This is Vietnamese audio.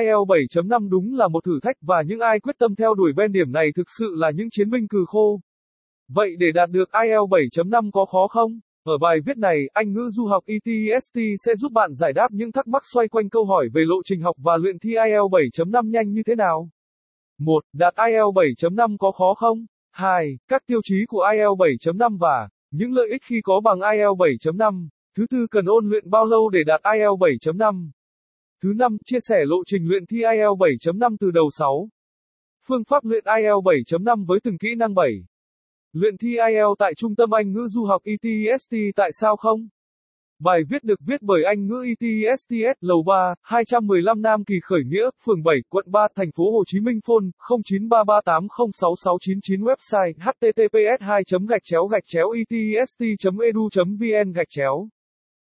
IELTS 7.5 đúng là một thử thách và những ai quyết tâm theo đuổi bên điểm này thực sự là những chiến binh cừ khô. Vậy để đạt được IELTS 7.5 có khó không? Ở bài viết này, Anh ngữ du học ETST sẽ giúp bạn giải đáp những thắc mắc xoay quanh câu hỏi về lộ trình học và luyện thi IELTS 7.5 nhanh như thế nào. 1. Đạt IELTS 7.5 có khó không? 2. Các tiêu chí của IELTS 7.5 và những lợi ích khi có bằng IELTS 7.5. Thứ tư cần ôn luyện bao lâu để đạt IELTS 7.5? Thứ năm, chia sẻ lộ trình luyện thi IELTS 7.5 từ đầu 6. Phương pháp luyện IELTS 7.5 với từng kỹ năng 7. Luyện thi IELTS tại Trung tâm Anh ngữ du học ETST tại sao không? Bài viết được viết bởi Anh ngữ ETSTS Lầu 3, 215 Nam Kỳ Khởi Nghĩa, phường 7, quận 3, thành phố Hồ Chí Minh phone 0933806699 website https 2 gạch chéo gạch chéo etst edu vn gạch chéo